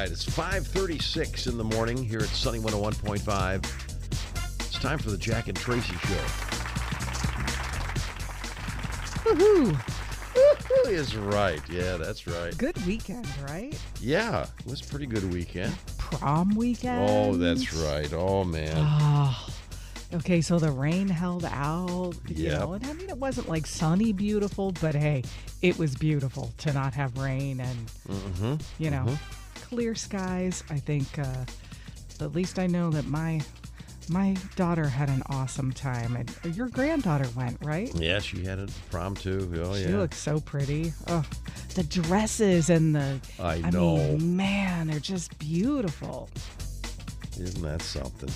Right, it's 5:36 in the morning here at Sunny 101.5. It's time for the Jack and Traci show. Woohoo! Woo-hoo is right. Yeah, that's right. Good weekend, right? Yeah, it was a pretty good weekend. Prom weekend. Oh, that's right. Oh man. Oh. Okay, so the rain held out. You Yep. know, and I mean, it wasn't like sunny beautiful, but hey, it was beautiful to not have rain and, Mm-hmm. you know, clear skies. I think uh, at least I know that my my daughter had an awesome time. And your granddaughter went, right? Yeah, she had a prom too. Oh She yeah. looks so pretty. Oh, the dresses and the. I I know. mean, man, they're just beautiful. Isn't that something?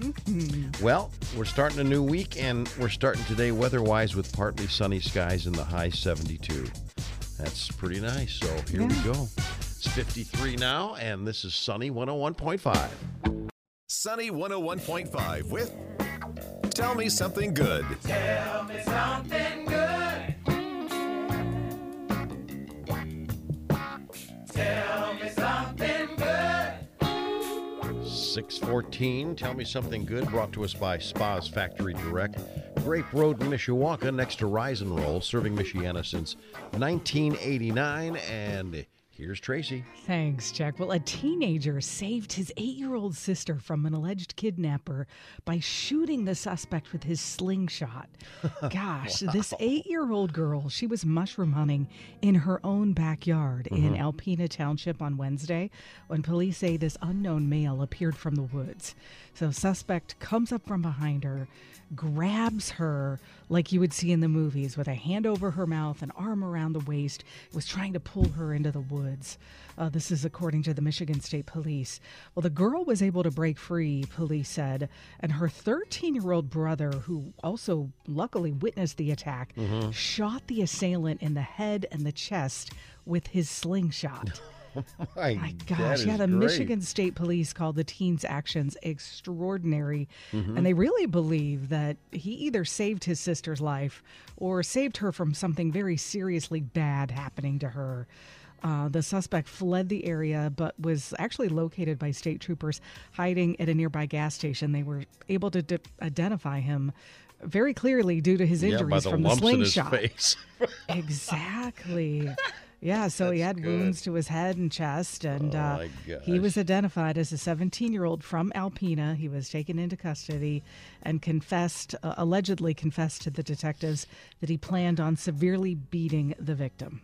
Mm-hmm. Well, we're starting a new week, and we're starting today weather-wise with partly sunny skies in the high 72. That's pretty nice. So here we go. It's 53 now, and this is Sunny 101.5. Sunny 101.5 with Tell Me Something Good. Tell me something good. 614. Tell me something good. Brought to us by Spas Factory Direct. Grape Road, Mishawaka, next to Rise and Roll, serving Michiana since 1989. And here's Traci. Thanks, Jack. Well, a teenager saved his eight year old sister from an alleged kidnapper by shooting the suspect with his slingshot. Gosh, this eight year old girl, she was mushroom hunting in her own backyard in mm-hmm. Alpena Township on Wednesday when police say this unknown male appeared from the woods. So, suspect comes up from behind her, grabs her like you would see in the movies with a hand over her mouth, an arm around the waist, was trying to pull her into the woods. Uh, this is according to the Michigan State Police. Well, the girl was able to break free, police said, and her 13 year old brother, who also luckily witnessed the attack, shot the assailant in the head and the chest with his slingshot. My, My gosh, yeah, the great. Michigan State Police called the teen's actions extraordinary. Mm-hmm. And they really believe that he either saved his sister's life or saved her from something very seriously bad happening to her. Uh, the suspect fled the area but was actually located by state troopers hiding at a nearby gas station. They were able to d- identify him very clearly due to his Yeah, injuries the from the lumps in his slingshot. Exactly. Yeah, so he had good. wounds to his head and chest, and Oh, uh, he was identified as a 17 year old from Alpena. He was taken into custody and confessed, uh, allegedly confessed to the detectives that he planned on severely beating the victim.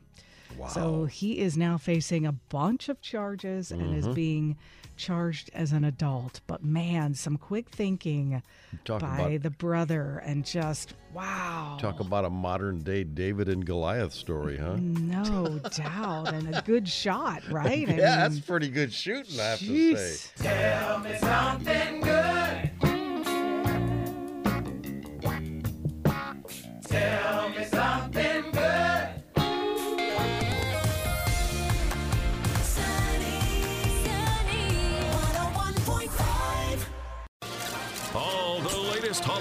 Wow. So he is now facing a bunch of charges and Mm-hmm. is being charged as an adult. But man, some quick thinking Talk by about- the brother, and just wow. Talk about a modern day David and Goliath story, huh? No doubt, and a good shot, right? I Yeah, that's pretty good shooting, I have to say. jeez. All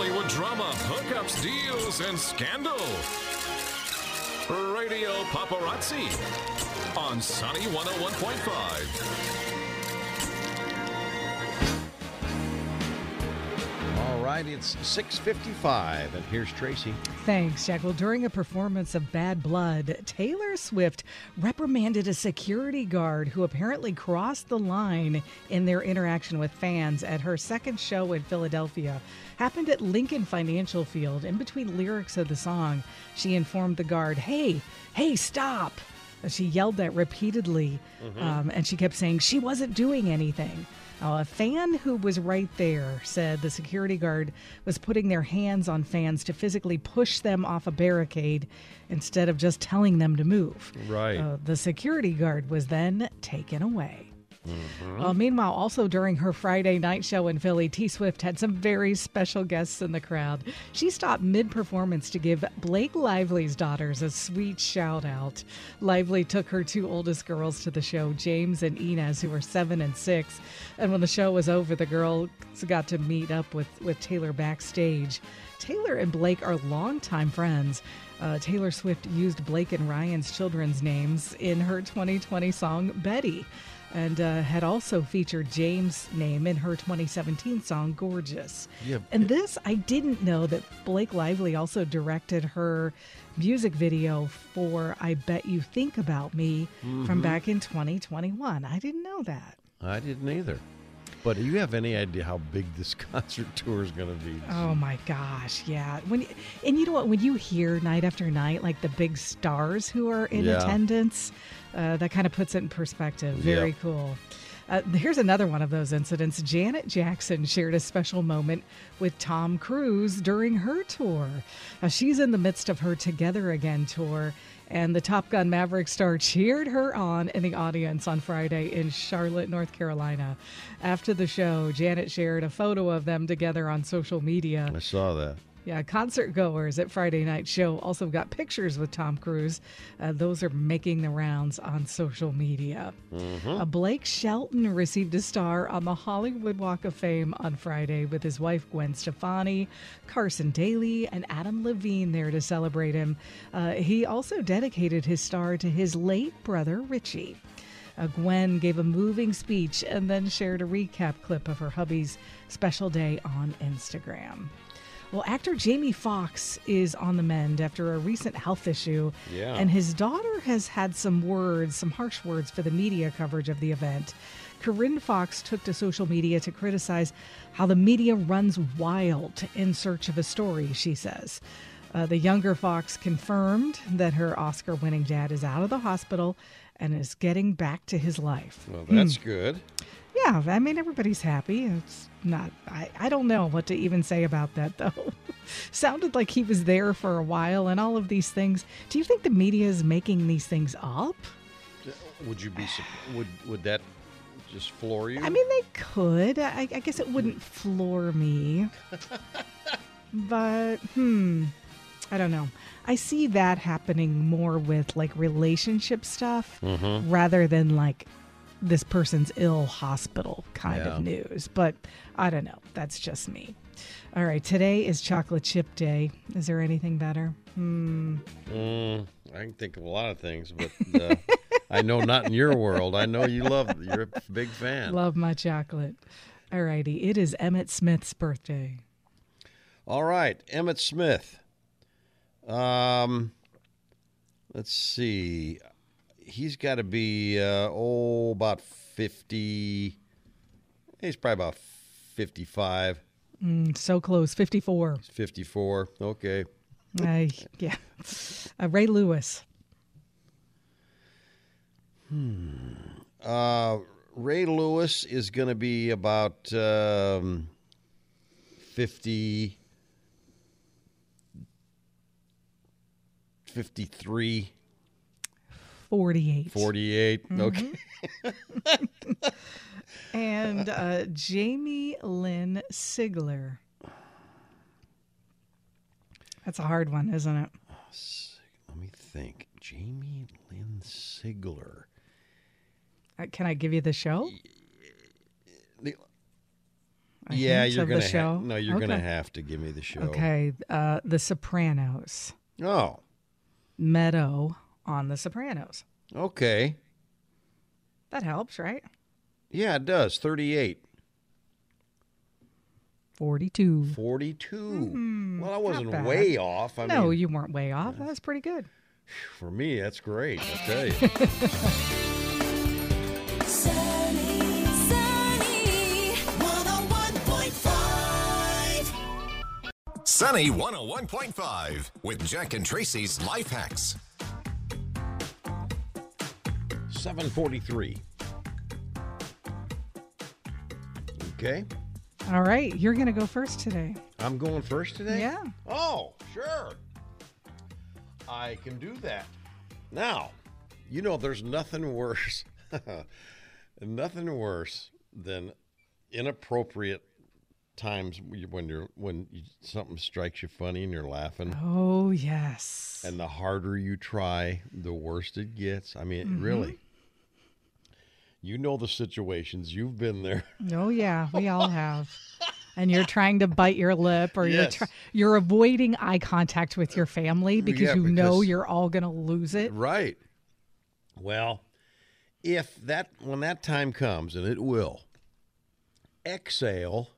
Hollywood drama, hookups, deals, and scandal. Radio Paparazzi on Sunny 101.5. right, it's 6.55, and here's Traci. Thanks, Jack. Well, during a performance of Bad Blood, Taylor Swift reprimanded a security guard who apparently crossed the line in their interaction with fans at her second show in Philadelphia. Happened at Lincoln Financial Field. In between lyrics of the song, she informed the guard, Hey, hey, stop. She yelled that repeatedly, um, and she kept saying she wasn't doing anything. Now, a fan who was right there said the security guard was putting their hands on fans to physically push them off a barricade instead of just telling them to move. Right. Uh, the security guard was then taken away. Uh, meanwhile, also during her Friday night show in Philly, T Swift had some very special guests in the crowd. She stopped mid performance to give Blake Lively's daughters a sweet shout out. Lively took her two oldest girls to the show, James and Inez, who were seven and six. And when the show was over, the girls got to meet up with, with Taylor backstage. Taylor and Blake are longtime friends. Uh, Taylor Swift used Blake and Ryan's children's names in her 2020 song Betty and uh, had also featured James' name in her 2017 song Gorgeous. Yeah. And this, I didn't know that Blake Lively also directed her music video for I Bet You Think About Me from back in 2021. I didn't know that. I didn't either. But do you have any idea how big this concert tour is going to be? Oh my gosh, yeah. When and you know what? When you hear night after night, like the big stars who are in Yeah. attendance, uh, that kind of puts it in perspective. Very Yep. cool. Uh, here's another one of those incidents. Janet Jackson shared a special moment with Tom Cruise during her tour. Now, she's in the midst of her Together Again tour, and the Top Gun Maverick star cheered her on in the audience on Friday in Charlotte, North Carolina. After the show, Janet shared a photo of them together on social media. I saw that. Yeah, concert goers at Friday night show also got pictures with Tom Cruise. Uh, those are making the rounds on social media. Uh, Blake Shelton received a star on the Hollywood Walk of Fame on Friday with his wife Gwen Stefani, Carson Daly, and Adam Levine there to celebrate him. Uh, he also dedicated his star to his late brother Richie. Uh, Gwen gave a moving speech and then shared a recap clip of her hubby's special day on Instagram. Well, actor Jamie Foxx is on the mend after a recent health issue. Yeah. And his daughter has had some words, some harsh words for the media coverage of the event. Corinne Foxx took to social media to criticize how the media runs wild in search of a story, she says. Uh, the younger Foxx confirmed that her Oscar winning dad is out of the hospital and is getting back to his life. Well, that's good. Yeah, I mean, everybody's happy. It's not, I, I don't know what to even say about that, though. Sounded like he was there for a while and all of these things. Do you think the media is making these things up? Would you be? Would would that just floor you? I mean, they could. I, I guess it wouldn't floor me. but, hmm, I don't know. I see that happening more with like relationship stuff rather than like this person's ill hospital kind of news. But I don't know. That's just me. All right. Today is chocolate chip day. Is there anything better? Mm, I can think of a lot of things, but uh, I know not in your world. I know you love. You're a big fan. Love my chocolate. All righty. It is Emmitt Smith's birthday. All right, Emmitt Smith. Um, let's see. He's got to be uh, oh about fifty. He's probably about fifty-five, Mm, so close. 54. 54. Okay. I yeah. Uh, Ray Lewis. Uh, Ray Lewis is going to be about um, 50, 53, 48. 48. Okay. And uh, Jamie Lynn Sigler. That's a hard one, isn't it? Let me think. Jamie Lynn Sigler. Uh, Can I give you the show? The- yeah, you're gonna. the Ha- show. no, you're gonna have to give me the show. Okay, uh, The Sopranos. Oh, Meadow on The Sopranos. okay. That helps, right? Yeah, it does. 38. 42. 42. Mm-hmm. well, I wasn't way off. I no, mean, you weren't way off. That's pretty good. for me, that's great. I tell you. Sunny, sunny, 101.5. Sunny 101.5 with Jack and Traci's Life Hacks. 743. Okay. All right, you're going to go first today. I'm going first today? Yeah. Oh, sure. I can do that. Now, you know, there's nothing worse, nothing worse than inappropriate times when you're when you, something strikes you funny and you're laughing, Oh, yes. and the harder you try, the worse it gets. I mean, Mm-hmm. really. You know the situations. You've been there. Oh, yeah, we all have. and you're trying to bite your lip or you're try- you're avoiding eye contact with your family because Yeah, you know you're all going to lose it. Right. Well, if that when that time comes, and it will, exhale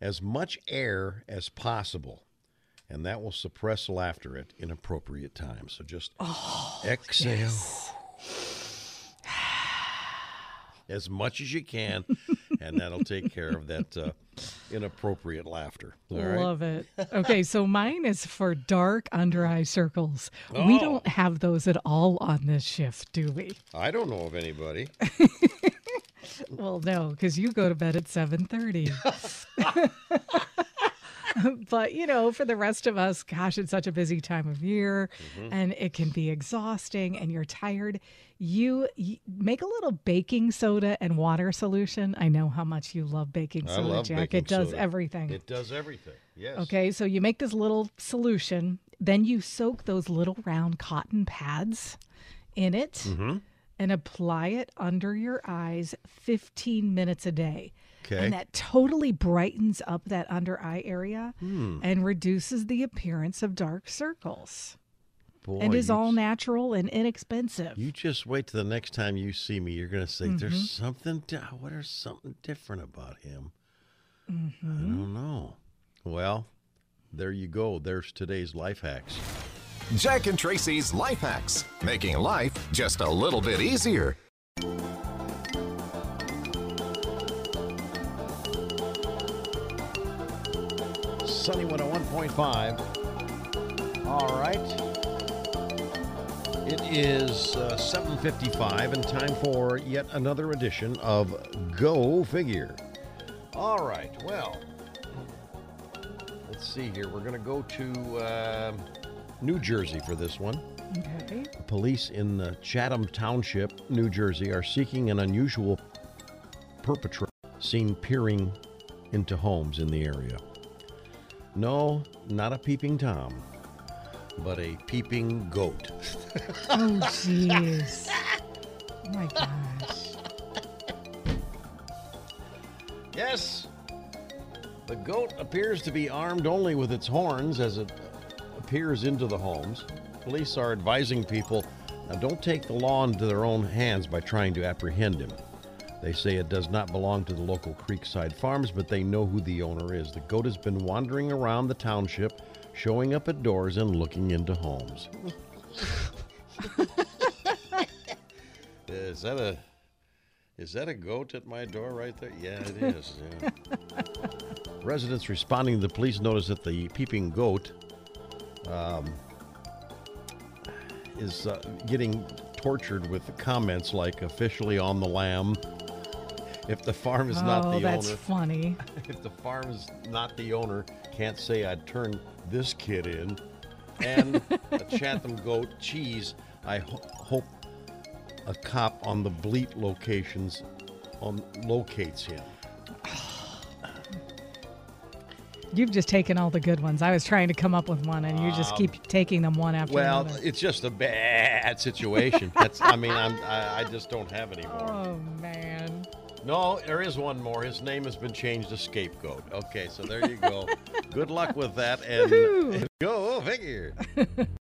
as much air as possible, and that will suppress laughter at inappropriate times. So just oh, exhale as much as you can, and that'll take care of that uh, inappropriate laughter. All right. Love it. Okay, so mine is for dark under eye circles. We Oh. don't have those at all on this shift, do we? I don't know of anybody. Well, no, because you go to bed at 7:30. but you know, for the rest of us, gosh, it's such a busy time of year, Mm-hmm. and it can be exhausting, and you're tired. You, y make a little baking soda and water solution. I know how much you love baking soda, love Jack. baking it does soda. everything. It does everything. Yes. Okay, so you make this little solution, then you soak those little round cotton pads in it Mm-hmm. and apply it under your eyes 15 minutes a day. Okay. And that totally brightens up that under eye area Hmm. and reduces the appearance of dark circles. Boy, and is all natural and inexpensive. You just wait till the next time you see me. You're going to say, Mm-hmm. "There's something. Di- what is something different about him?" Mm-hmm. I don't know. Well, there you go. There's today's life hacks. Jack and Traci's Life Hacks, making life just a little bit easier. Sunny 101.5. All right. It is uh, 7:55 and time for yet another edition of Go Figure. All right. Well, let's see here. We're going to go to um New Jersey for this one. Okay. Police in uh, Chatham Township, New Jersey, are seeking an unusual perpetrator seen peering into homes in the area. No, not a peeping Tom, but a peeping goat. Oh, jeez. oh, my gosh. Yes, the goat appears to be armed only with its horns as it appears into the homes. Police are advising people now don't take the law into their own hands by trying to apprehend him. They say it does not belong to the local Creekside Farms, but they know who the owner is. The goat has been wandering around the township, showing up at doors and looking into homes. is that a is that a goat at my door right there? Yeah, it is. Yeah. Residents responding to the police notice that the peeping goat um, is uh, getting tortured with comments like "officially on the lamb." If the farm is not the owner. oh, that's funny. if the farm is not the owner, can't say I'd turn this kid in. And a Chatham goat cheese. I ho- hope a cop on the Bleat locations on locates him. You've just taken all the good ones. I was trying to come up with one, and you just keep taking them one after Um, Well, another. it's just a bad situation. That's. I mean, I'm. I, I just don't have any more. Oh man. No, there is one more. His name has been changed to Scapegoat. Okay, so there you go. Good luck with that, and Woohoo. go oh, figure.